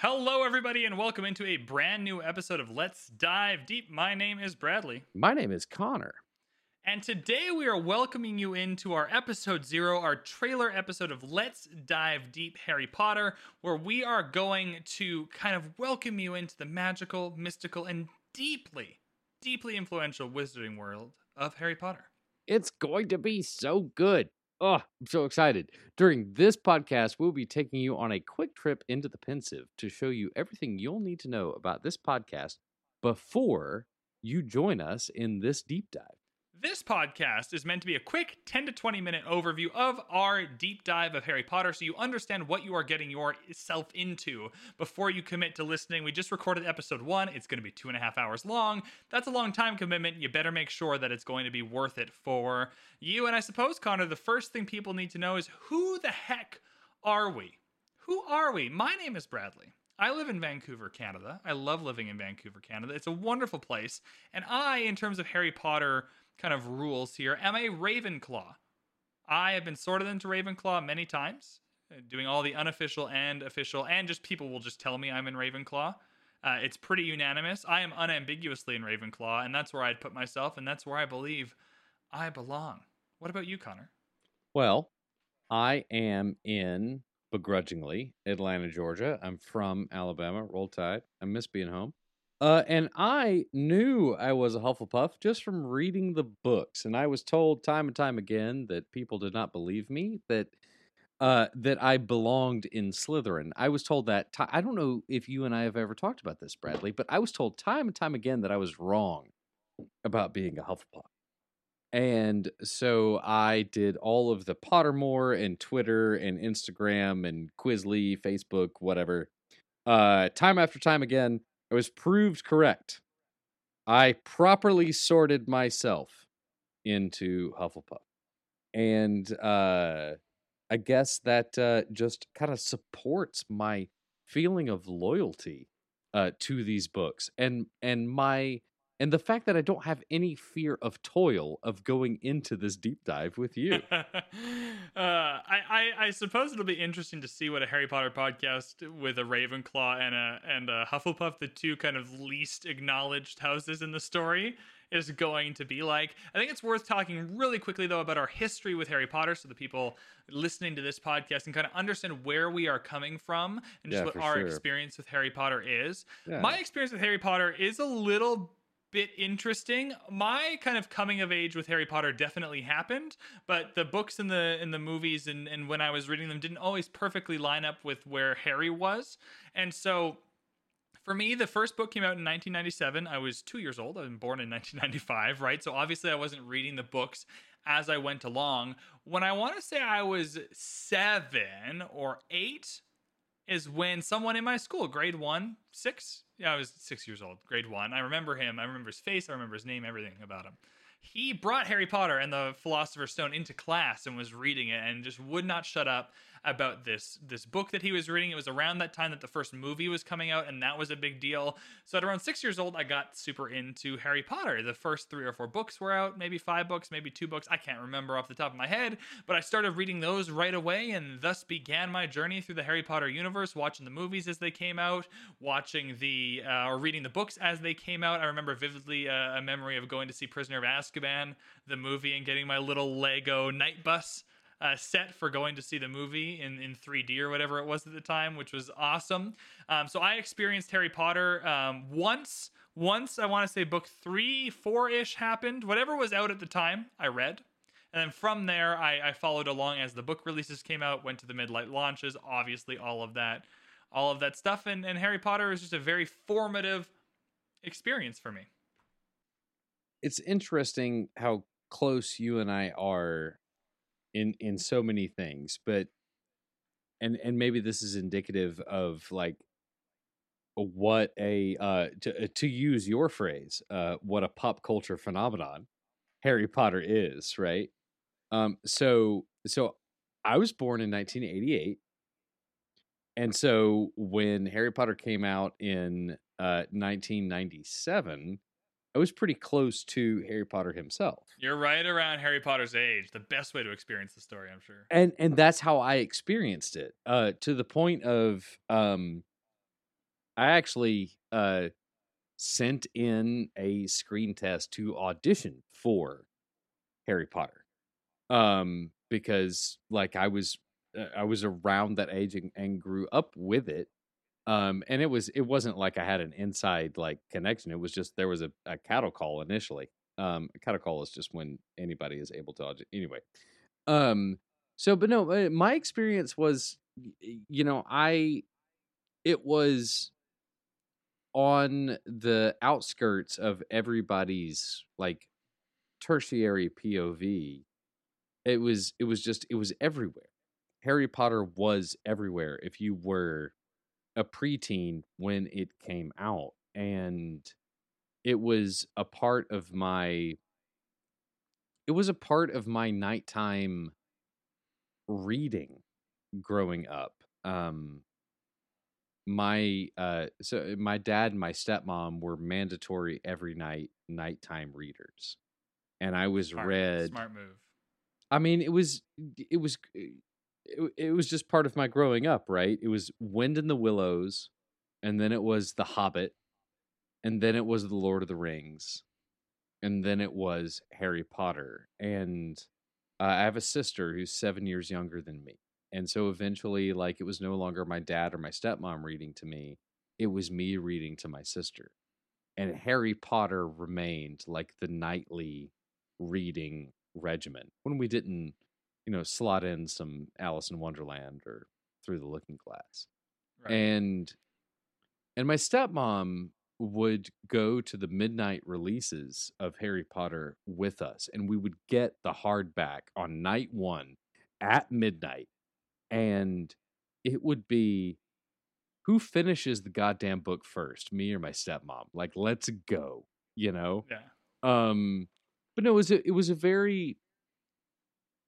Hello, everybody, and welcome into a brand new episode of Let's Dive Deep. My name is Bradley. My name is Connor. And today we are welcoming you into our episode zero, our trailer episode of Let's Dive Deep Harry Potter, where we are going to kind of welcome you into the magical, mystical, and deeply, deeply influential wizarding world of Harry Potter. It's going to be so good. Oh, I'm so excited. During this podcast, we'll be taking you on a quick trip into the Pensieve to show you everything you'll need to know about this podcast before you join us in this deep dive. This podcast is meant to be a quick 10 to 20 minute overview of our deep dive of Harry Potter so you understand what you are getting yourself into before you commit to listening. We just recorded episode one. It's going to be two and a half hours long. That's a long time commitment. You better make sure that it's going to be worth it for you. And I suppose, Connor, the first thing people need to know is who the heck are we? Who are we? My name is Bradley. I live in Vancouver, Canada. I love living in Vancouver, Canada. It's a wonderful place. And I, in terms of Harry Potter, kind of rules here. Am a Ravenclaw. I have been sorted into Ravenclaw many times, uh, doing all the unofficial and official, and just people will just tell me I'm in Ravenclaw. Uh, it's pretty unanimous. I am unambiguously in Ravenclaw, and that's where I'd put myself, and that's where I believe I belong. What about you, Connor? Well, I am in begrudgingly Atlanta, Georgia. I'm from Alabama. Roll Tide. I miss being home. Uh, and I knew I was a Hufflepuff just from reading the books, and I was told time and time again that people did not believe me that uh, that I belonged in Slytherin. I was told that ti- I don't know if you and I have ever talked about this, Bradley, but I was told time and time again that I was wrong about being a Hufflepuff. And so I did all of the Pottermore and Twitter and Instagram and Quizly, Facebook, whatever, uh, time after time again I was proved correct. I properly sorted myself into Hufflepuff. And uh, I guess that uh, just kind of supports my feeling of loyalty uh, to these books and and my and the fact that I don't have any fear of toil of going into this deep dive with you. uh, I, I, I suppose it'll be interesting to see what a Harry Potter podcast with a Ravenclaw and a and a Hufflepuff, the two kind of least acknowledged houses in the story, is going to be like. I think it's worth talking really quickly though about our history with Harry Potter, so the people listening to this podcast can kind of understand where we are coming from and just Yeah, what our sure. experience with Harry Potter is. Yeah. My experience with Harry Potter is a little bit interesting. My kind of coming of age with Harry Potter definitely happened, but the books and the in the movies and, and when I was reading them didn't always perfectly line up with where Harry was. And so for me, the first book came out in 1997. I was two years old. I was born in 1995, right? So obviously, I wasn't reading the books as I went along. When I want to say I was seven or eight, is when someone in my school, grade one, six, yeah, I was six years old, grade one. I remember him. I remember his face. I remember his name, everything about him. He brought Harry Potter and the Philosopher's Stone into class and was reading it and just would not shut up about this this book that he was reading. It was around that time that the first movie was coming out, and that was a big deal. So at around six years old, I got super into Harry Potter. The first three or four books were out, maybe five books, maybe two books. I can't remember off the top of my head, but I started reading those right away, and thus began my journey through the Harry Potter universe, watching the movies as they came out, watching the uh, or reading the books as they came out. I remember vividly uh, a memory of going to see Prisoner of Azkaban, the movie, and getting my little Lego Knight Bus uh, set for going to see the movie in, in 3D or whatever it was at the time, which was awesome. Um, so I experienced Harry Potter um, once. Once I want to say book three, four ish happened. Whatever was out at the time, I read. And then from there, I, I followed along as the book releases came out, went to the midlight launches, obviously all of that, all of that stuff. And, and Harry Potter is just a very formative experience for me. it's interesting how close you and I are in in so many things, but and and maybe this is indicative of like what a uh to to use your phrase, uh what a pop culture phenomenon Harry Potter is, right? Um so so I was born in 1988 and so when Harry Potter came out in uh 1997 I was pretty close to Harry Potter himself. You're right around Harry Potter's age. The best way to experience the story, I'm sure. And and that's how I experienced it. Uh to the point of um I actually uh sent in a screen test to audition for Harry Potter. Um because like I was uh, I was around that age and, and grew up with it. Um and it was it wasn't like I had an inside like connection. It was just there was a, a cattle call initially. Um a cattle call is just when anybody is able to. Anyway. Um so but no, uh, my experience was you know, I it was on the outskirts of everybody's like tertiary POV. It was it was just it was everywhere. Harry Potter was everywhere if you were a preteen when it came out and it was a part of my it was a part of my nighttime reading growing up um my uh so my dad and my stepmom were mandatory every night nighttime readers and i was Smart, read Smart move. i mean it was it was it, it was just part of my growing up right it was wind in the willows and then it was the hobbit and then it was the lord of the rings and then it was harry potter and uh, i have a sister who's seven years younger than me and so eventually, like, it was no longer my dad or my stepmom reading to me, it was me reading to my sister. And Harry Potter remained like the nightly reading regimen when we didn't, you know, slot in some Alice in Wonderland or Through the Looking Glass. Right. And and my stepmom would go to the midnight releases of Harry Potter with us and we would get the hardback on night 1 at midnight and it would be who finishes the goddamn book first me or my stepmom like let's go you know yeah. um but no it was a, it was a very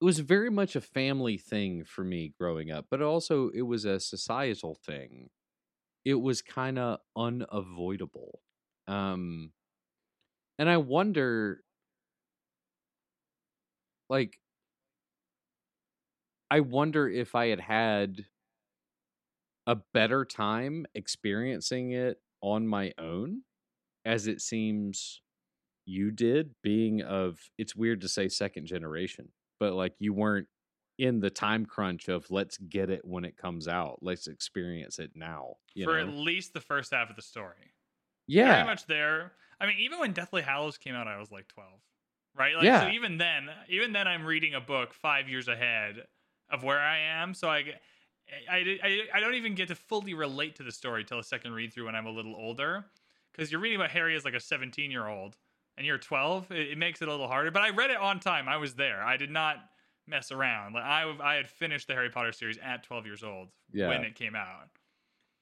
it was very much a family thing for me growing up but also it was a societal thing. It was kind of unavoidable um and i wonder like I wonder if I had had a better time experiencing it on my own, as it seems you did, being of it's weird to say second generation, but like you weren't in the time crunch of let's get it when it comes out. Let's experience it now. For know? at least the first half of the story. Yeah. Very much there. I mean, even when Deathly Hallows came out, I was like 12. Right? Like, Yeah. so even then, even then, I'm reading a book five years ahead of where I am. So I, get- I, I, I don't even get to fully relate to the story till a second read through when I'm a little older. Because you're reading about Harry as like a 17 year old and you're 12, it, it makes it a little harder. But I read it on time. I was there. I did not mess around. Like I, I had finished the Harry Potter series at 12 years old Yeah. when it came out.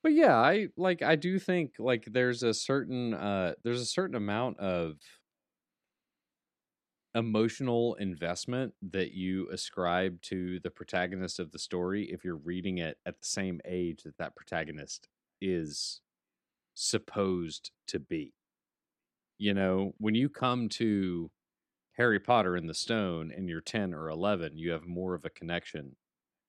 but yeah i like i do think like there's a certain uh there's a certain amount of emotional investment that you ascribe to the protagonist of the story if you're reading it at the same age that that protagonist is supposed to be you know when you come to harry potter and the stone and you're 10 or 11 you have more of a connection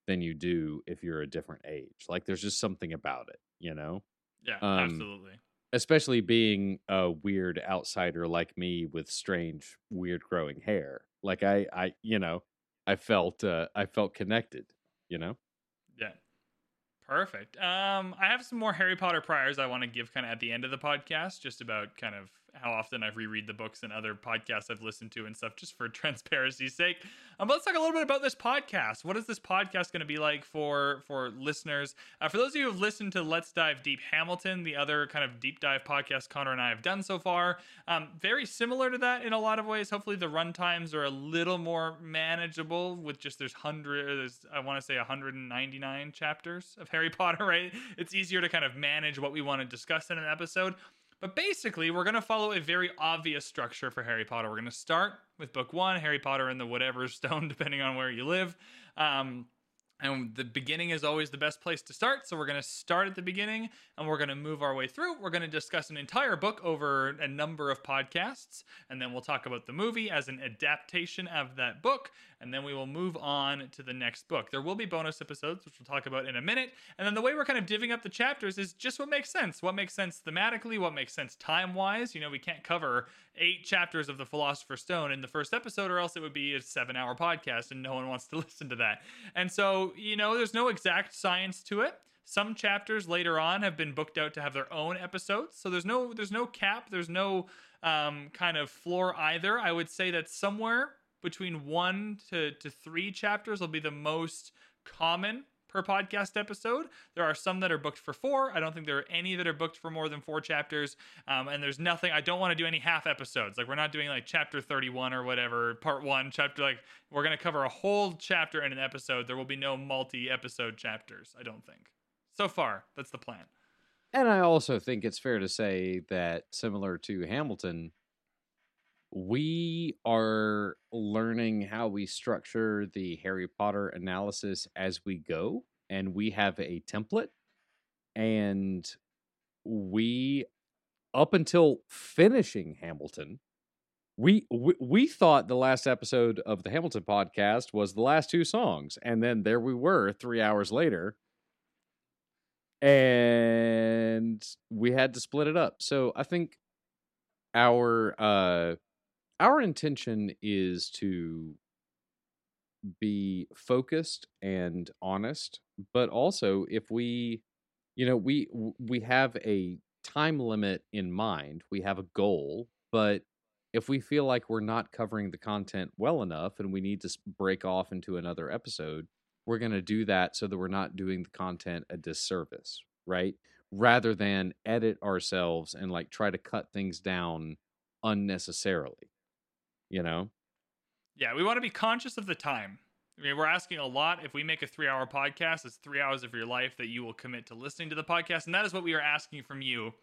than you do if you're a different age like there's just something about it you know Yeah, Um, absolutely. especially being a weird outsider like me with strange weird growing hair like i i you know i felt uh i felt connected you know Yeah. Perfect. Um, I have some more Harry Potter priors I want to give kind of at the end of the podcast, just about kind of how often I've reread the books and other podcasts I've listened to and stuff, just for transparency's sake. Um, but let's talk a little bit about this podcast. What is this podcast going to be like for for listeners? Uh, for those of you who have listened to Let's Dive Deep Hamilton, the other kind of deep dive podcast Connor and I have done so far, um, very similar to that in a lot of ways. Hopefully, the run times are a little more manageable with just there's hundred, I want to say 199 chapters of Harry Potter. Right, it's easier to kind of manage what we want to discuss in an episode. But basically, we're going to follow a very obvious structure for Harry Potter. We're going to start with book one, Harry Potter and the whatever stone, depending on where you live. Um, And the beginning is always the best place to start. So we're going to start at the beginning and we're going to move our way through. We're going to discuss an entire book over a number of podcasts. And then we'll talk about the movie as an adaptation of that book. And then we will move on to the next book. There will be bonus episodes, which we'll talk about in a minute. And then the way we're kind of divvying up the chapters is just what makes sense. What makes sense thematically, what makes sense time wise. You know, we can't cover eight chapters of The Philosopher's Stone in the first episode, or else it would be a seven hour podcast and no one wants to listen to that. And so, you know, there's no exact science to it. Some chapters later on have been booked out to have their own episodes. So there's no there's no cap, there's no um, kind of floor either. I would say that somewhere between one to, to three chapters will be the most common per podcast episode. There are some that are booked for four. I don't think there are any that are booked for more than four chapters. Um, and there's nothing, I don't want to do any half episodes. Like, we're not doing like chapter 31 or whatever, part one, chapter, like, we're going to cover a whole chapter in an episode. There will be no multi episode chapters, I don't think. So far, that's the plan. And I also think it's fair to say that similar to Hamilton, we are learning how we structure the Harry Potter analysis as we go, and we have a template. And we, up until finishing Hamilton, we, we we thought the last episode of the Hamilton podcast was the last two songs, and then there we were three hours later, and we had to split it up. So I think our uh our intention is to be focused and honest but also if we you know we we have a time limit in mind we have a goal but if we feel like we're not covering the content well enough and we need to break off into another episode we're going to do that so that we're not doing the content a disservice right? Rather than edit ourselves and like try to cut things down unnecessarily you know? Yeah, we want to be conscious of the time. I mean, we're asking a lot. If we make a three hour podcast, it's three hours of your life that you will commit to listening to the podcast. And that is what we are asking from you,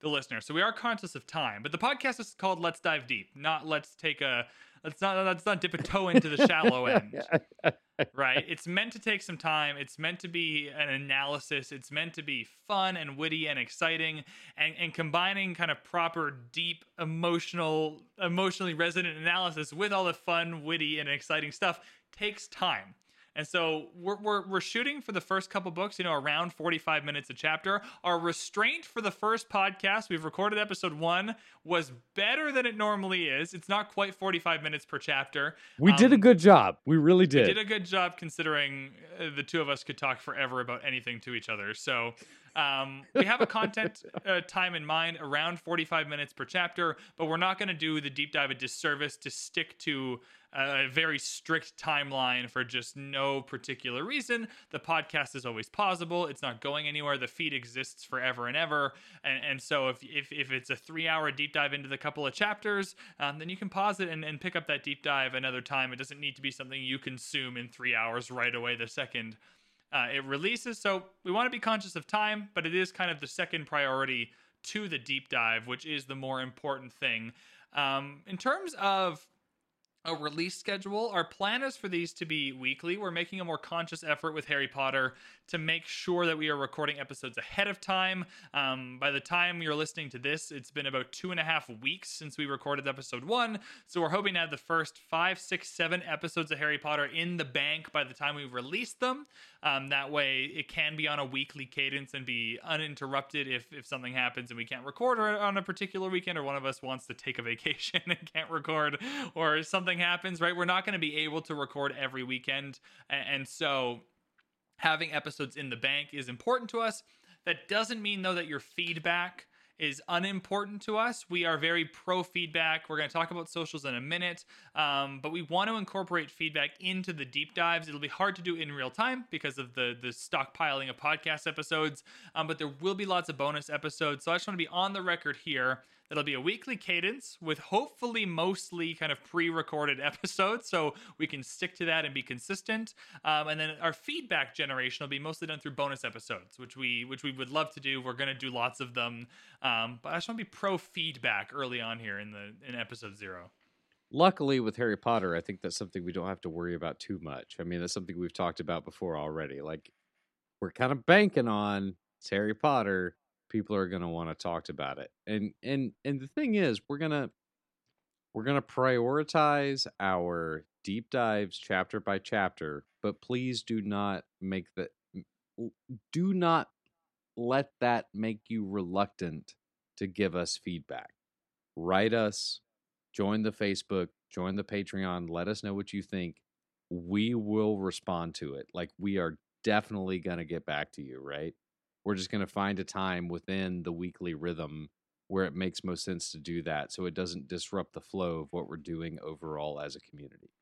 the listener. So we are conscious of time. But the podcast is called Let's Dive Deep, not Let's Take a let's not let's not dip a toe into the shallow end. right? It's meant to take some time. It's meant to be an analysis. It's meant to be fun and witty and exciting and, and combining kind of proper, deep, emotional, emotionally resonant analysis with all the fun, witty, and exciting stuff takes time. And so we're, we're, we're shooting for the first couple books, you know, around 45 minutes a chapter. Our restraint for the first podcast, we've recorded episode one, was better than it normally is. It's not quite 45 minutes per chapter. We um, did a um, good job. We really did. We did a good job considering uh, the two of us could talk forever about anything to each other. So um, we have a content uh, time in mind around 45 minutes per chapter, but we're not going to do the deep dive a disservice to stick to a very strict timeline for just no particular reason. The podcast is always pausable. It's not going anywhere. The feed exists forever and ever. And, and so if, if, if it's a three hour deep dive into the couple of chapters, um, then you can pause it and, and pick up that deep dive another time. It doesn't need to be something you consume in three hours right away the second uh, it releases. So we want to be conscious of time, but it is kind of the second priority to the deep dive, which is the more important thing. Um, in terms of a release schedule. Our plan is for these to be weekly. We're making a more conscious effort with Harry Potter to make sure that we are recording episodes ahead of time. Um, by the time you're listening to this, it's been about two and a half weeks since we recorded episode one. So we're hoping to have the first five, six, seven episodes of Harry Potter in the bank by the time we release them. Um, that way, it can be on a weekly cadence and be uninterrupted if, if something happens and we can't record on a particular weekend, or one of us wants to take a vacation and can't record, or something happens, right? We're not going to be able to record every weekend. And, so, having episodes in the bank is important to us. That doesn't mean, though, that your feedback is unimportant to us. We are very pro feedback. We're going to talk about socials in a minute, um, but we want to incorporate feedback into the deep dives. It'll be hard to do in real time because of the the stockpiling of podcast episodes, um, but there will be lots of bonus episodes. So I just want to be on the record here It'll be a weekly cadence with hopefully mostly kind of pre recorded episodes so we can stick to that and be consistent. Um, and then our feedback generation will be mostly done through bonus episodes, which we which we would love to do. We're going to do lots of them. Um, but I just want to be pro feedback early on here in the in episode zero. luckily with Harry Potter, I think that's something we don't have to worry about too much. I mean, that's something we've talked about before already. Like we're kind of banking on it's Harry Potter. People are going to want to talk about it. And and and the thing is, we're going to we're going to prioritize our deep dives chapter by chapter, but please do not make the do not let that make you reluctant to give us feedback. Write us, join the Facebook, join the Patreon, let us know what you think. We will respond to it. Like we are definitely going to get back to you, right? We're just going to find a time within the weekly rhythm where it makes most sense to do that so it doesn't disrupt the flow of what we're doing overall as a community.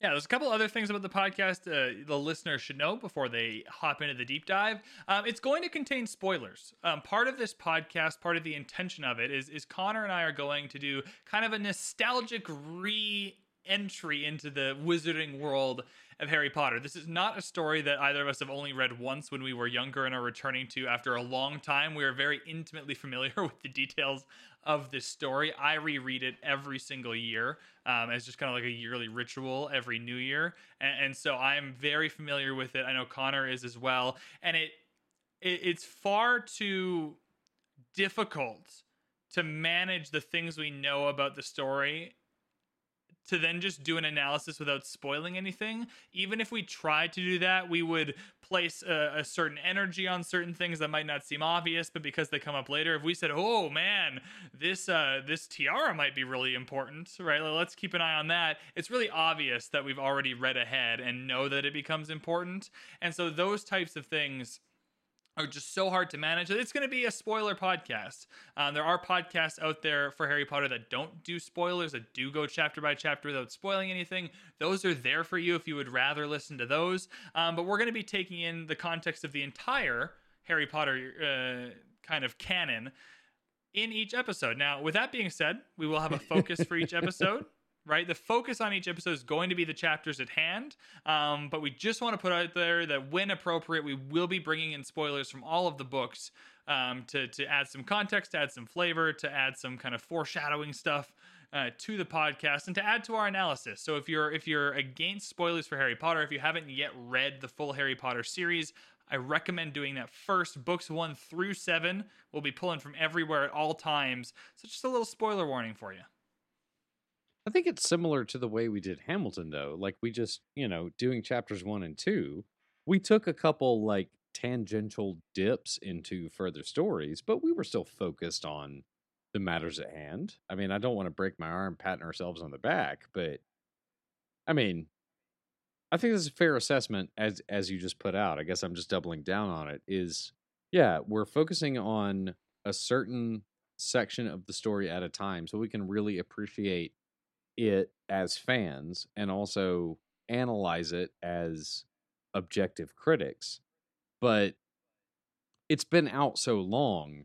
Yeah, there's a couple other things about the podcast uh, the listener should know before they hop into the deep dive. Um, it's going to contain spoilers. Um, part of this podcast, part of the intention of it is is Connor and I are going to do kind of a nostalgic re entry into the wizarding world of Harry Potter. This is not a story that either of us have only read once when we were younger and are returning to after a long time. We are very intimately familiar with the details of this story. I reread it every single year um, as just kind of like a yearly ritual every new year. And, and, so I'm very familiar with it. I know Connor is as well. And it, it it's far too difficult to manage the things we know about the story to then just do an analysis without spoiling anything. Even if we tried to do that, we would place a, a, certain energy on certain things that might not seem obvious, but because they come up later, if we said, "Oh man, this uh, this tiara might be really important," right? Let's keep an eye on that. It's really obvious that we've already read ahead and know that it becomes important, and so those types of things are just so hard to manage. It's going to be a spoiler podcast. Um, there are podcasts out there for Harry Potter that don't do spoilers, that do go chapter by chapter without spoiling anything. Those are there for you if you would rather listen to those. Um, but we're going to be taking in the context of the entire Harry Potter uh, kind of canon in each episode. Now, with that being said, we will have a focus for each episode right? The focus on each episode is going to be the chapters at hand. Um, but we just want to put out there that when appropriate, we will be bringing in spoilers from all of the books um, to, to add some context, to add some flavor, to add some kind of foreshadowing stuff. Uh, to the podcast and to add to our analysis. So if you're if you're against spoilers for Harry Potter, if you haven't yet read the full Harry Potter series, I recommend doing that first. Books one through seven will be pulling from everywhere at all times. So just a little spoiler warning for you. I think it's similar to the way we did Hamilton, though. Like we just, you know, doing chapters one and two, we took a couple like tangential dips into further stories, but we were still focused on the matters at hand. I mean, I don't want to break my arm patting ourselves on the back, but I mean, I think this is a fair assessment as as you just put out. I guess I'm just doubling down on it. Is yeah, we're focusing on a certain section of the story at a time, so we can really appreciate it as fans and also analyze it as objective critics. But it's been out so long,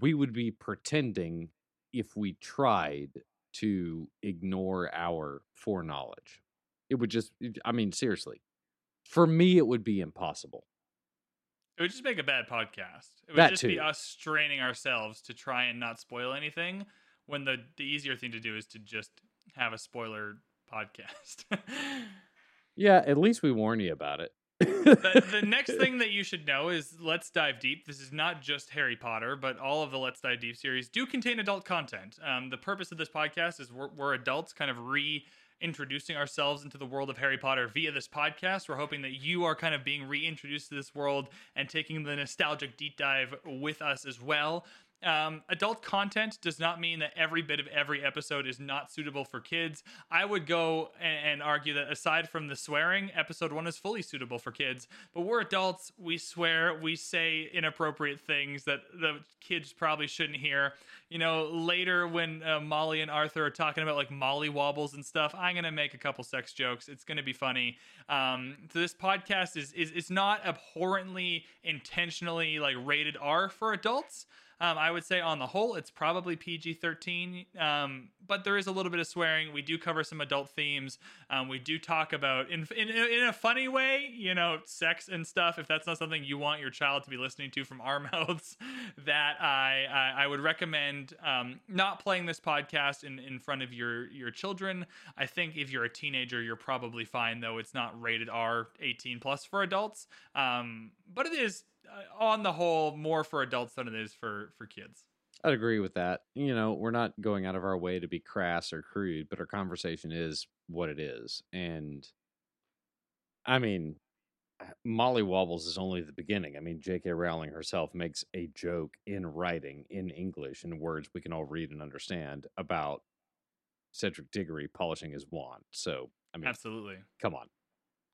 we would be pretending if we tried to ignore our foreknowledge. It would just, I mean, seriously, for me, it would be impossible. It would just make a bad podcast. It would that just too. be us straining ourselves to try and not spoil anything when the, the easier thing to do is to just have a spoiler podcast. yeah, at least we warn you about it. the, the, next thing that you should know is Let's Dive Deep. This is not just Harry Potter, but all of the Let's Dive Deep series do contain adult content. Um, the purpose of this podcast is we're, we're adults kind of reintroducing ourselves into the world of Harry Potter via this podcast. We're hoping that you are kind of being reintroduced to this world and taking the nostalgic deep dive with us as well. Um, adult content does not mean that every bit of every episode is not suitable for kids. I would go and, and, argue that aside from the swearing, episode one is fully suitable for kids. But we're adults, we swear, we say inappropriate things that the kids probably shouldn't hear. You know, later when uh, Molly and Arthur are talking about like Mollywobbles and stuff, I'm gonna make a couple sex jokes. It's gonna be funny. Um, so this podcast is is it's not abhorrently intentionally like rated R for adults. Um, I would say on the whole, it's probably PG 13, um, but there is a little bit of swearing. We do cover some adult themes. Um, we do talk about, in, in, in a funny way, you know, sex and stuff. If that's not something you want your child to be listening to from our mouths, that I, I, I would recommend um, not playing this podcast in, in front of your, your children. I think if you're a teenager, you're probably fine, though it's not rated R 18 plus for adults. Um, but it is on the whole more for adults than it is for for kids. I'd agree with that. You know, we're not going out of our way to be crass or crude, but our conversation is what it is. And I mean, uh, Mollywobbles is only the beginning. I mean, J.K. Rowling herself makes a joke in writing in English in words we can all read and understand about Cedric Diggory polishing his wand. So, I mean, absolutely. Come on.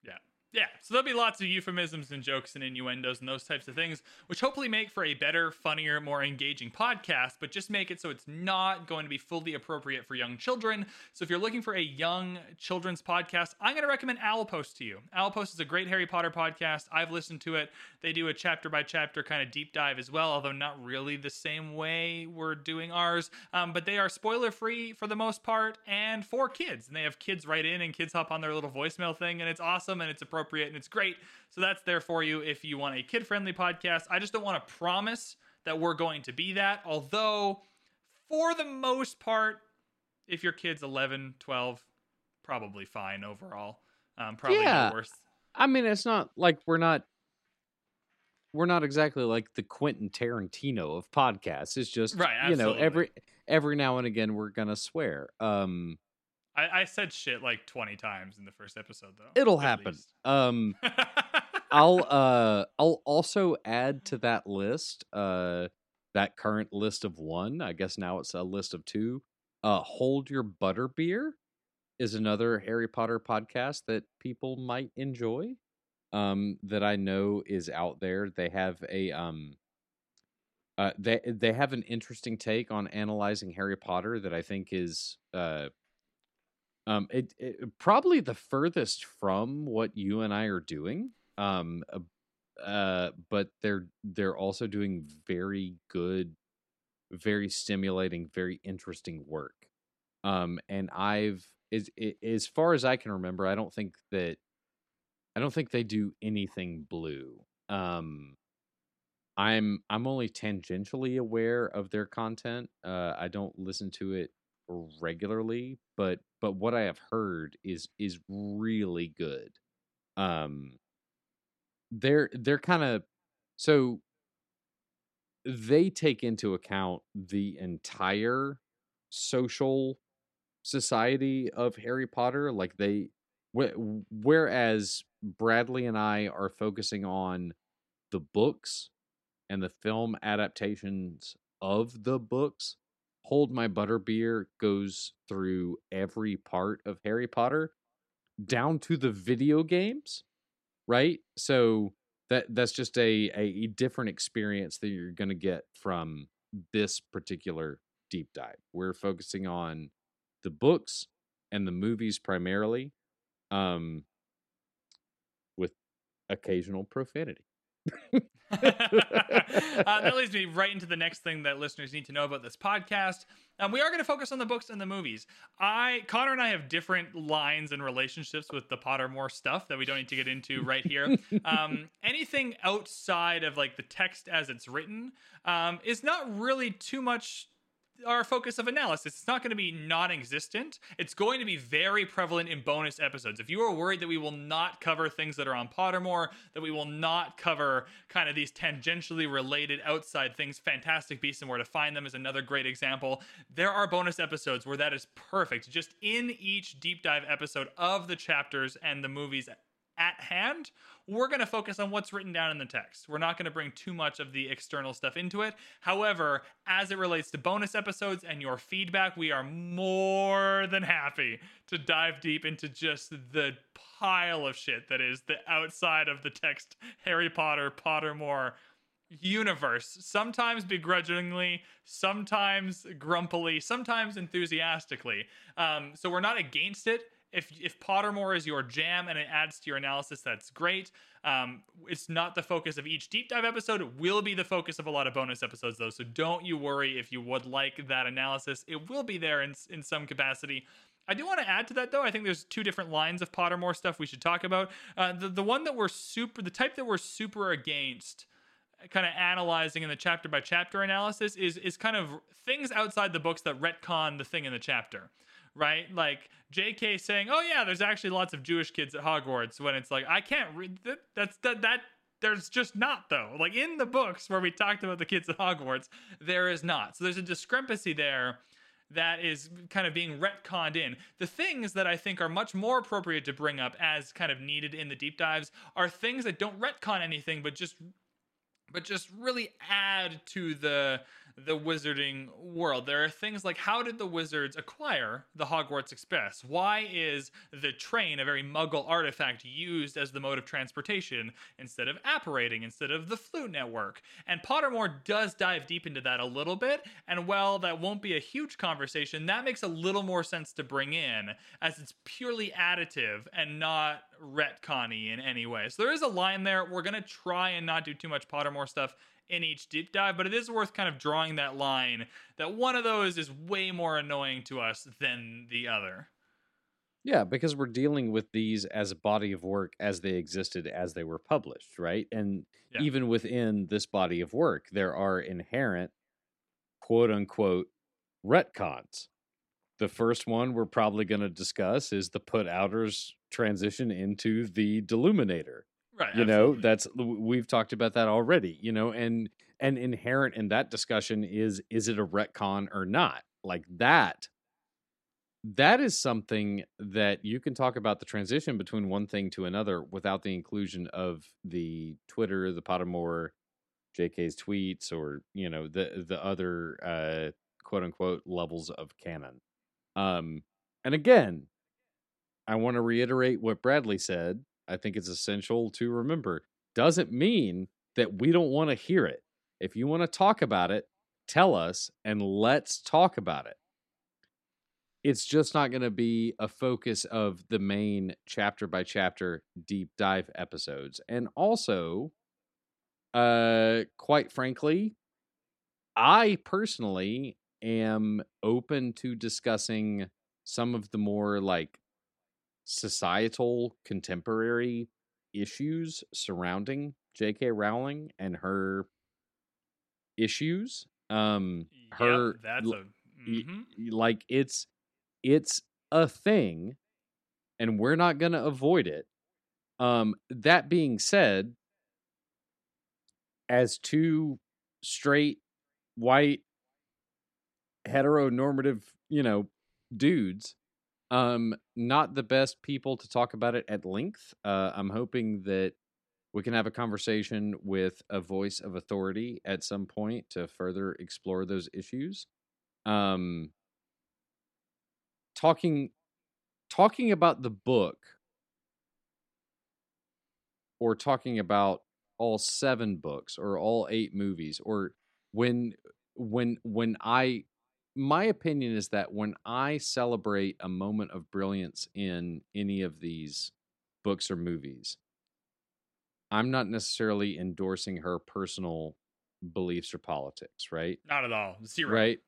Yeah. Yeah, so there'll be lots of euphemisms and jokes and innuendos and those types of things, which hopefully make for a better, funnier, more engaging podcast, but just make it so it's not going to be fully appropriate for young children. So if you're looking for a young children's podcast, I'm going to recommend Owlpost to you. Owlpost is a great Harry Potter podcast. I've listened to it. They do a chapter by chapter kind of deep dive as well, although not really the same way we're doing ours. Um, but they are spoiler free for the most part and for kids. And they have kids write in and kids hop on their little voicemail thing, and it's awesome and it's appropriate appropriate and it's great. So that's there for you if you want a kid friendly podcast. I just don't want to promise that we're going to be that. Although, for the most part, if your kid's 11, 12, probably fine overall. Um, probably yeah. no worse. I mean, it's not like we're not we're not exactly like the Quentin Tarantino of podcasts. It's just right, you know every every now and again we're gonna swear. Um, I, I said shit like 20 times in the first episode though. It'll happen. Least. Um I'll uh I'll also add to that list uh that current list of 1. I guess now it's a list of 2. Uh Hold Your Butter Beer is another Harry Potter podcast that people might enjoy. Um that I know is out there. They have a um uh, they they have an interesting take on analyzing Harry Potter that I think is uh, um, it, it probably the furthest from what you and I are doing. Um, uh, but they're they're also doing very good, very stimulating, very interesting work. Um, and I've as as far as I can remember, I don't think that I don't think they do anything blue. Um, I'm I'm only tangentially aware of their content. Uh, I don't listen to it regularly, but but what I have heard is is really good. Um they're they're kind of so they take into account the entire social society of Harry Potter like they wh- whereas Bradley and I are focusing on the books and the film adaptations of the books Hold My Butter Beer goes through every part of Harry Potter down to the video games, right? So that that's just a a different experience that you're going to get from this particular deep dive. We're focusing on the books and the movies primarily um with occasional profanity. uh, that leads me right into the next thing that listeners need to know about this podcast. Um, we are going to focus on the books and the movies. I, Connor, and I have different lines and relationships with the Pottermore stuff that we don't need to get into right here. Um, anything outside of like the text as it's written um, is not really too much our focus of analysis. It's not going to be non existent. It's going to be very prevalent in bonus episodes. If you are worried that we will not cover things that are on Pottermore, that we will not cover kind of these tangentially related outside things, Fantastic Beasts and Where to Find Them is another great example. There are bonus episodes where that is perfect. Just in each deep dive episode of the chapters and the movies at hand, we're going to focus on what's written down in the text. We're not going to bring too much of the external stuff into it. However, as it relates to bonus episodes and your feedback, we are more than happy to dive deep into just the pile of shit that is the outside of the text Harry Potter, Pottermore universe, sometimes begrudgingly, sometimes grumpily, sometimes enthusiastically. Um, so we're not against it if if Pottermore is your jam and it adds to your analysis, that's great. Um, it's not the focus of each deep dive episode. It will be the focus of a lot of bonus episodes, though. So don't you worry if you would like that analysis. It will be there in in some capacity. I do want to add to that though. I think there's two different lines of Pottermore stuff we should talk about. Uh, the the one that we're super, the type that we're super against, kind of analyzing in the chapter by chapter analysis is is kind of things outside the books that retcon the thing in the chapter right? Like J.K. saying, "Oh yeah, there's actually lots of Jewish kids at Hogwarts," when it's like I can't read that. That's that that. There's just not though. Like in the books where we talked about the kids at Hogwarts, there is not. So there's a discrepancy there that is kind of being retconned in. The things that I think are much more appropriate to bring up as kind of needed in the deep dives are things that don't retcon anything, but just but just really add to the the wizarding world. There are things like how did the wizards acquire the Hogwarts Express? Why is the train, a very muggle artifact, used as the mode of transportation instead of apparating, instead of the Floo network? And Pottermore does dive deep into that a little bit, and while that won't be a huge conversation, that makes a little more sense to bring in as it's purely additive and not retconny in any way. So there is a line there. We're gonna try and not do too much Pottermore stuff in each deep dive, but it is worth kind of drawing that line that one of those is way more annoying to us than the other. Yeah, because we're dealing with these as a body of work as they existed as they were published, right? And yeah. even within this body of work, there are inherent quote unquote retcons. The first one we're probably going to discuss is the put outers transition into the deluminator Right. You know, that's we've talked about that already, you know, and and inherent in that discussion is is it a retcon or not? Like that that is something that you can talk about the transition between one thing to another without the inclusion of the Twitter, the Pottermore, JK's tweets, or you know the the other uh, quote unquote levels of canon. Um, and again, I want to reiterate what Bradley said I think it's essential to remember. Doesn't mean that we don't want to hear it. If you want to talk about it, tell us and let's talk about it. It's just not going to be a focus of the main chapter by chapter deep dive episodes. And also, uh, quite frankly, I personally am open to discussing some of the more like societal contemporary issues surrounding J.K. Rowling and her issues. Um, her yep, that's a mm-hmm. like it's it's a thing, and we're not to avoid it. Um, that being said, as two straight white heteronormative, you know, dudes, um, not the best people to talk about it at length. Uh, I'm hoping that we can have a conversation with a voice of authority at some point to further explore those issues. Um, talking talking about the book or talking about all seven books or all eight movies or when when when I my opinion is that when I celebrate a moment of brilliance in any of these books or movies, I'm not necessarily endorsing her personal beliefs or politics, right? Not at all. Zero. Right.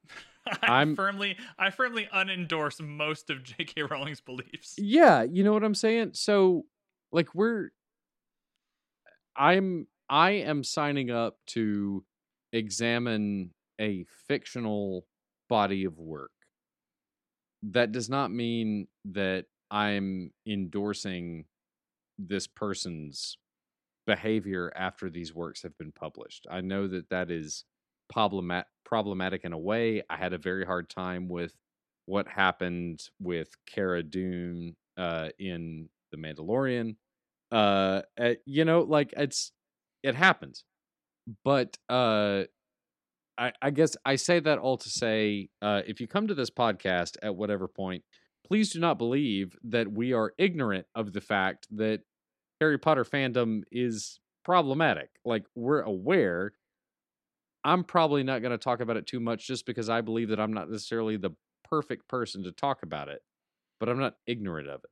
I I'm firmly I firmly unendorse most of J.K. Rowling's beliefs. Yeah, you know what I'm saying? So like we're I'm I am signing up to examine a fictional body of work. That does not mean that I'm endorsing this person's behavior after these works have been published. I know that that is problemat- problematic in a way. I had a very hard time with what happened with Cara Dune uh, in The Mandalorian. Uh, uh, you know, like it's it happens, but uh, I, I guess I say that all to say, uh, if you come to this podcast at whatever point, please do not believe that we are ignorant of the fact that Harry Potter fandom is problematic. Like we're aware. I'm probably not going to talk about it too much just because I believe that I'm not necessarily the perfect person to talk about it, but I'm not ignorant of it.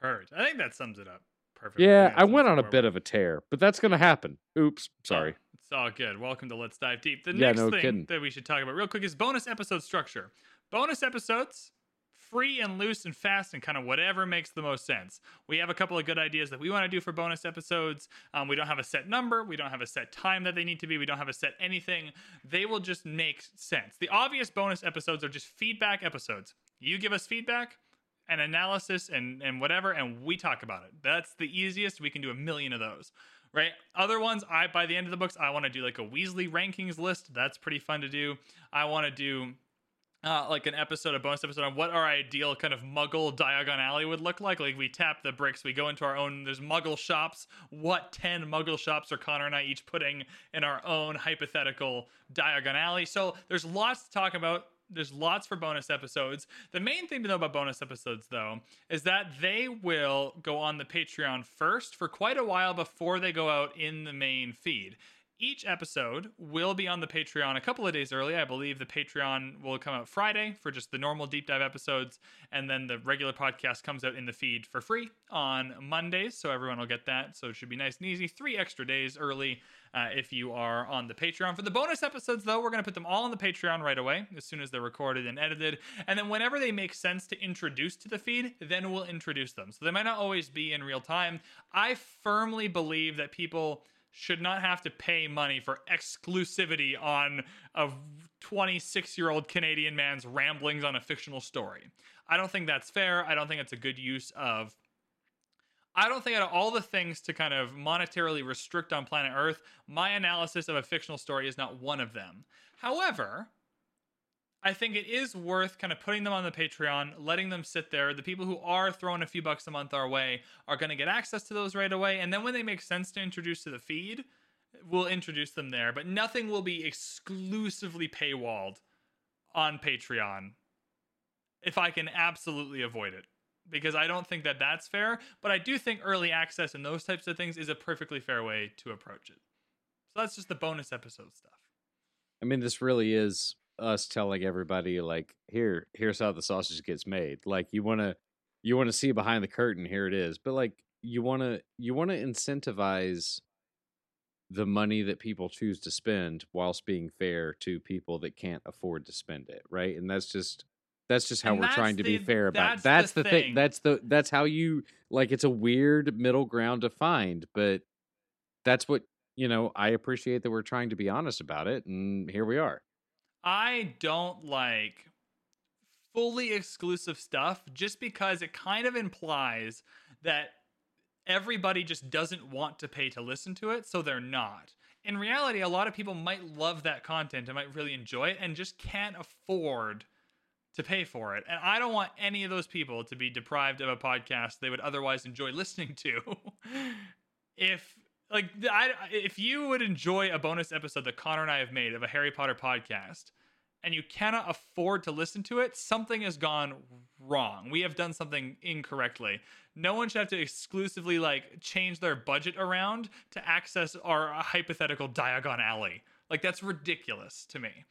Purge. I think that sums it up perfectly. Yeah, I went on a bit of a tear, but that's gonna happen. Oops, sorry. It's all good. Welcome to Let's Dive Deep. The Yeah, next no thing kidding. that we should talk about real quick is bonus episode structure. Bonus episodes, free and loose and fast and kind of whatever makes the most sense. We have a couple of good ideas that we want to do for bonus episodes. Um, we don't have a set number. We don't have a set time that they need to be. We don't have a set anything. They will just make sense. The obvious bonus episodes are just feedback episodes. You give us feedback, and analysis, and and whatever, and we talk about it. That's the easiest. We can do a million of those right? Other ones, I by the end of the books, I want to do like a Weasley rankings list. That's pretty fun to do. I want to do uh, like an episode, a bonus episode on what our ideal kind of Muggle Diagon Alley would look like. Like we tap the bricks, we go into our own. There's Muggle shops. What ten Muggle shops are Connor and I each putting in our own hypothetical Diagon Alley? So there's lots to talk about. There's lots for bonus episodes. The main thing to know about bonus episodes, though, is that they will go on the Patreon first for quite a while before they go out in the main feed. Each episode will be on the Patreon a couple of days early. I believe the Patreon will come out Friday for just the normal deep dive episodes, and then the regular podcast comes out in the feed for free on Mondays. So everyone will get that. So it should be nice and easy. Three extra days early uh, if you are on the Patreon. For the bonus episodes, though, we're going to put them all on the Patreon right away as soon as they're recorded and edited. And then whenever they make sense to introduce to the feed, then we'll introduce them. So they might not always be in real time. I firmly believe that people should not have to pay money for exclusivity on a 26 year old Canadian man's ramblings on a fictional story. I don't think that's fair. I don't think it's a good use of. I don't think out of all the things to kind of monetarily restrict on planet Earth, my analysis of a fictional story is not one of them. However, I think it is worth kind of putting them on the Patreon, letting them sit there. The people who are throwing a few bucks a month our way are going to get access to those right away. And then when they make sense to introduce to the feed, we'll introduce them there. But nothing will be exclusively paywalled on Patreon if I can absolutely avoid it. Because I don't think that that's fair. But I do think early access and those types of things is a perfectly fair way to approach it. So that's just the bonus episode stuff. I mean, this really is us telling everybody like, here, here's how the sausage gets made. Like you wanna you wanna see behind the curtain, here it is. But like you wanna you wanna incentivize the money that people choose to spend whilst being fair to people that can't afford to spend it, right? And that's just that's just how And we're trying to be fair about. it. that's That's the the thing. thing. That's the that's how you like. It's a weird middle ground to find, but that's what you know. I appreciate that we're trying to be honest about it, and here we are. I don't like fully exclusive stuff just because it kind of implies that everybody just doesn't want to pay to listen to it, so they're not. In reality, a lot of people might love that content and might really enjoy it and just can't afford to pay for it. And I don't want any of those people to be deprived of a podcast they would otherwise enjoy listening to. if like I, if you would enjoy a bonus episode that Connor and I have made of a Harry Potter podcast and you cannot afford to listen to it, something has gone wrong. We have done something incorrectly. No one should have to exclusively like change their budget around to access our hypothetical Diagon Alley. Like that's ridiculous to me.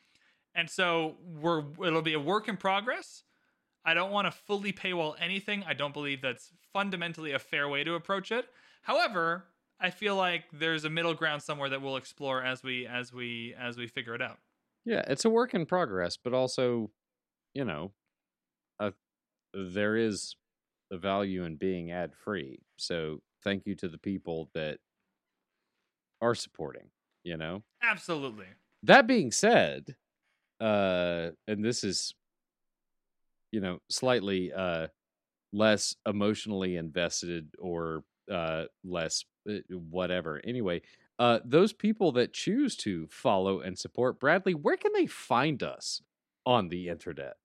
And so we're it'll be a work in progress. I don't want to fully paywall anything. I don't believe that's fundamentally a fair way to approach it. However, I feel like there's a middle ground somewhere that we'll explore as we as we as we figure it out. Yeah, it's a work in progress, but also, you know, uh, there is the value in being ad free. So thank you to the people that are supporting. You know. Absolutely. That being said, uh, and this is, you know, slightly uh, less emotionally invested or uh, less uh, whatever. Anyway, uh, those people that choose to follow and support Bradley, where can they find us on the internet?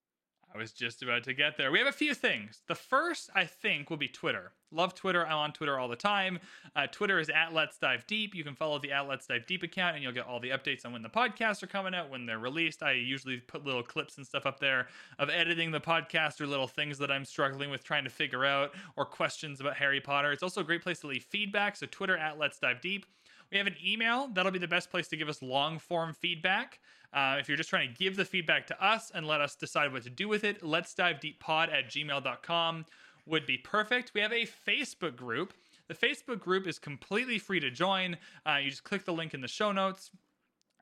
I was just about to get there. We have a few things. The first, I think, will be Twitter. Love Twitter. I'm on Twitter all the time. Uh, Twitter is at Let's Dive Deep. You can follow the at Let's Dive Deep account, and you'll get all the updates on when the podcasts are coming out, when they're released. I usually put little clips and stuff up there of editing the podcast or little things that I'm struggling with trying to figure out or questions about Harry Potter. It's also a great place to leave feedback. So Twitter at Let's Dive Deep. We have an email. That'll be the best place to give us long form feedback. Uh, if you're just trying to give the feedback to us and let us decide what to do with it, let's dive deep pod at gmail.com. would be perfect. We have a Facebook group. The Facebook group is completely free to join. Uh, you just click the link in the show notes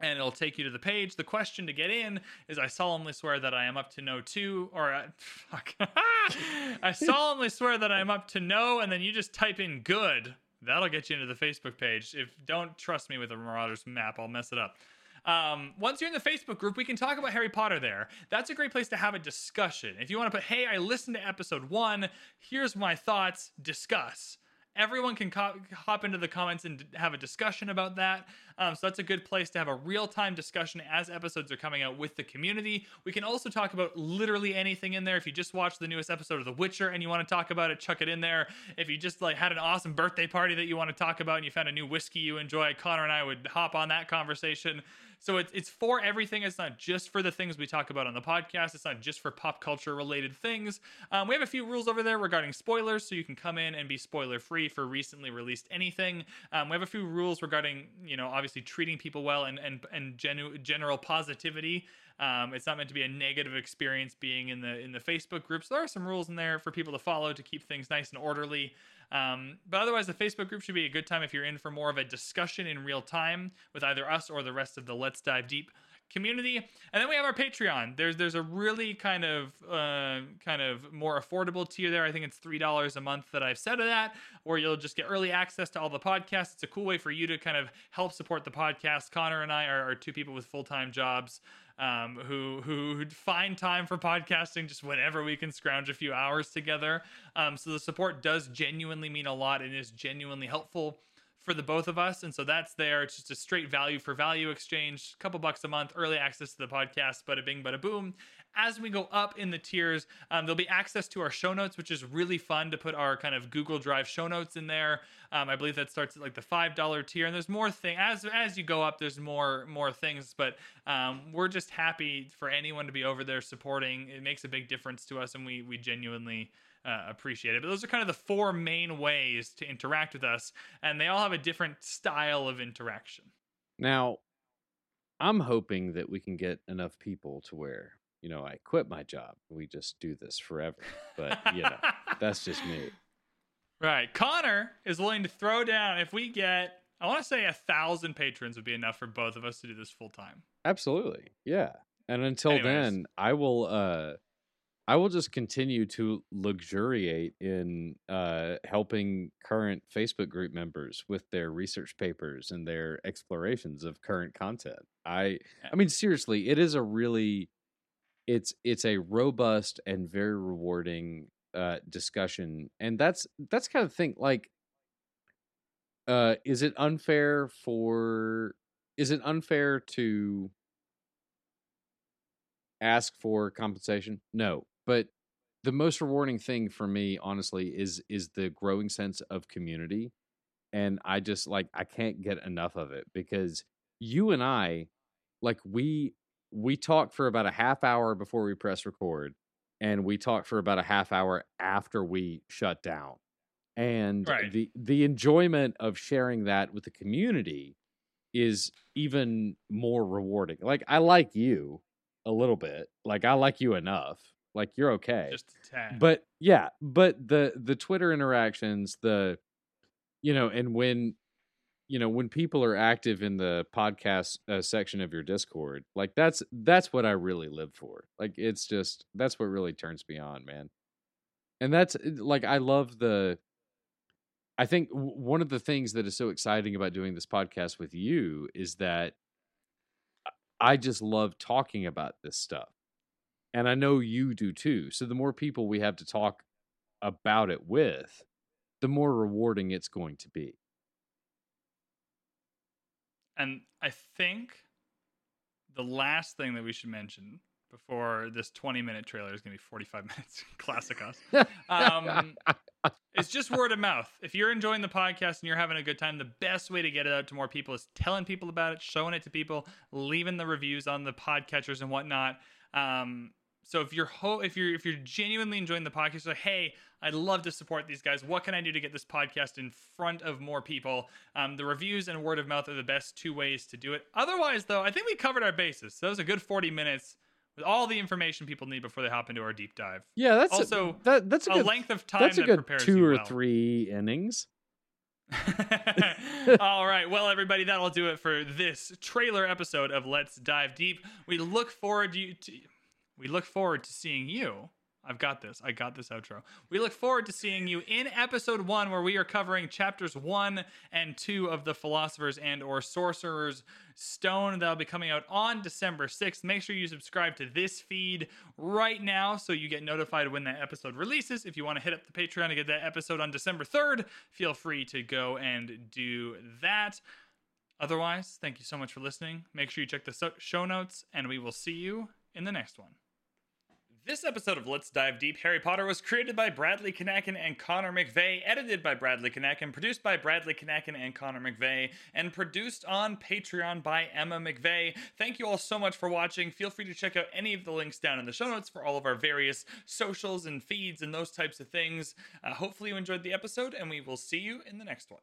and it'll take you to the page. The question to get in is I solemnly swear that I am up to no two, or uh, fuck. I solemnly swear that I am up to no, and then you just type in good. That'll get you into the Facebook page. If don't trust me with a Marauders map, I'll mess it up. Um, once you're in the Facebook group, we can talk about Harry Potter there. That's a great place to have a discussion. If you want to put, hey, I listened to episode one, here's my thoughts, discuss everyone can co- hop into the comments and have a discussion about that. Um, so that's a good place to have a real time discussion as episodes are coming out with the community. We can also talk about literally anything in there. If you just watched the newest episode of The Witcher and you want to talk about it, chuck it in there. If you just like had an awesome birthday party that you want to talk about and you found a new whiskey you enjoy, Connor and I would hop on that conversation. So it's it's for everything. It's not just for the things we talk about on the podcast. It's not just for pop culture related things. Um, we have a few rules over there regarding spoilers, so you can come in and be spoiler free for recently released anything. Um, we have a few rules regarding you know obviously treating people well and and and genu- general positivity. Um, it's not meant to be a negative experience being in the in the Facebook group. So there are some rules in there for people to follow to keep things nice and orderly. Um, but otherwise, the Facebook group should be a good time if you're in for more of a discussion in real time with either us or the rest of the Let's Dive Deep community. And then we have our Patreon. There's there's a really kind of uh, kind of more affordable tier there. I think it's three dollars a month that I've said of that, or you'll just get early access to all the podcasts. It's a cool way for you to kind of help support the podcast. Connor and I are, are two people with full time jobs um, who who find time for podcasting just whenever we can scrounge a few hours together. Um, so the support does genuinely mean a lot and is genuinely helpful for the both of us. And so that's there. It's just a straight value for value exchange, a couple bucks a month, early access to the podcast, but bada bing, bada boom as we go up in the tiers, um, there'll be access to our show notes, which is really fun to put our kind of Google Drive show notes in there. Um, I believe that starts at like the five dollar tier, and there's more thing as as you go up. There's more more things, but um, we're just happy for anyone to be over there supporting. It makes a big difference to us, and we we genuinely. Uh, appreciate it. But those are kind of the four main ways to interact with us, and they all have a different style of interaction. Now, I'm hoping that we can get enough people to where you know, I quit my job. We just do this forever. But, you know, that's just me. Right. Connor is willing to throw down if we get, I want to say a thousand patrons would be enough for both of us to do this full time. Absolutely. Yeah. And until Anyways. then, I will, uh, I will just continue to luxuriate in uh, helping current Facebook group members with their research papers and their explorations of current content. I, I mean, seriously, it is a really it's it's a robust and very rewarding uh discussion and that's that's kind of thing like uh is it unfair for is it unfair to ask for compensation? No but the most rewarding thing for me honestly is is the growing sense of community and i just like i can't get enough of it because you and i like we we talk for about a half hour before we press record and we talk for about a half hour after we shut down and right. the the enjoyment of sharing that with the community is even more rewarding like i like you a little bit like i like you enough like you're okay just a tad. but yeah but the the twitter interactions the you know and when you know when people are active in the podcast uh, section of your discord like that's that's what i really live for. Like it's just that's what really turns me on man. And that's eh, like i love the i think one of the things that is so exciting about doing this podcast with you is that i just love talking about this stuff. And i know you do too. So the more people we have to talk about it with the more rewarding it's going to be and I think the last thing that we should mention before this 20 minute trailer is going to be 45 minutes. Classic us. Um, it's just word of mouth. If you're enjoying the podcast and you're having a good time, the best way to get it out to more people is telling people about it, showing it to people, leaving the reviews on the podcatchers and whatnot. Um, so if you're ho- if you're if you're genuinely enjoying the podcast, like hey, I'd love to support these guys. What can I do to get this podcast in front of more people? Um, the reviews and word of mouth are the best two ways to do it. Otherwise, though, I think we covered our bases. So that was a good 40 minutes with all the information people need before they hop into our deep dive. Yeah, that's Also, a, that, that's a A good length of time that's a that good prepares two or well. three innings. All right. Well, everybody, that'll do it for this trailer episode of Let's Dive Deep. We look forward to, you to we look forward to seeing you. I've got this. I got this outro. We look forward to seeing you in episode 1 where we are covering chapters 1 and 2 of the Philosopher's and or Sorcerer's Stone that'll be coming out on December 6th. Make sure you subscribe to this feed right now so you get notified when that episode releases. If you want to hit up the Patreon to get that episode on December 3rd, feel free to go and do that. Otherwise, thank you so much for listening. Make sure you check the show notes, and we will see you in the next one. This episode of Let's Dive Deep Harry Potter was created by Bradley Kanakin and Connor McVeigh, edited by Bradley Kanakin, produced by Bradley Kanakin and Connor McVeigh, and produced on Patreon by Emma McVeigh. Thank you all so much for watching. Feel free to check out any of the links down in the show notes for all of our various socials and feeds and those types of things. Uh, hopefully, you enjoyed the episode, and we will see you in the next one.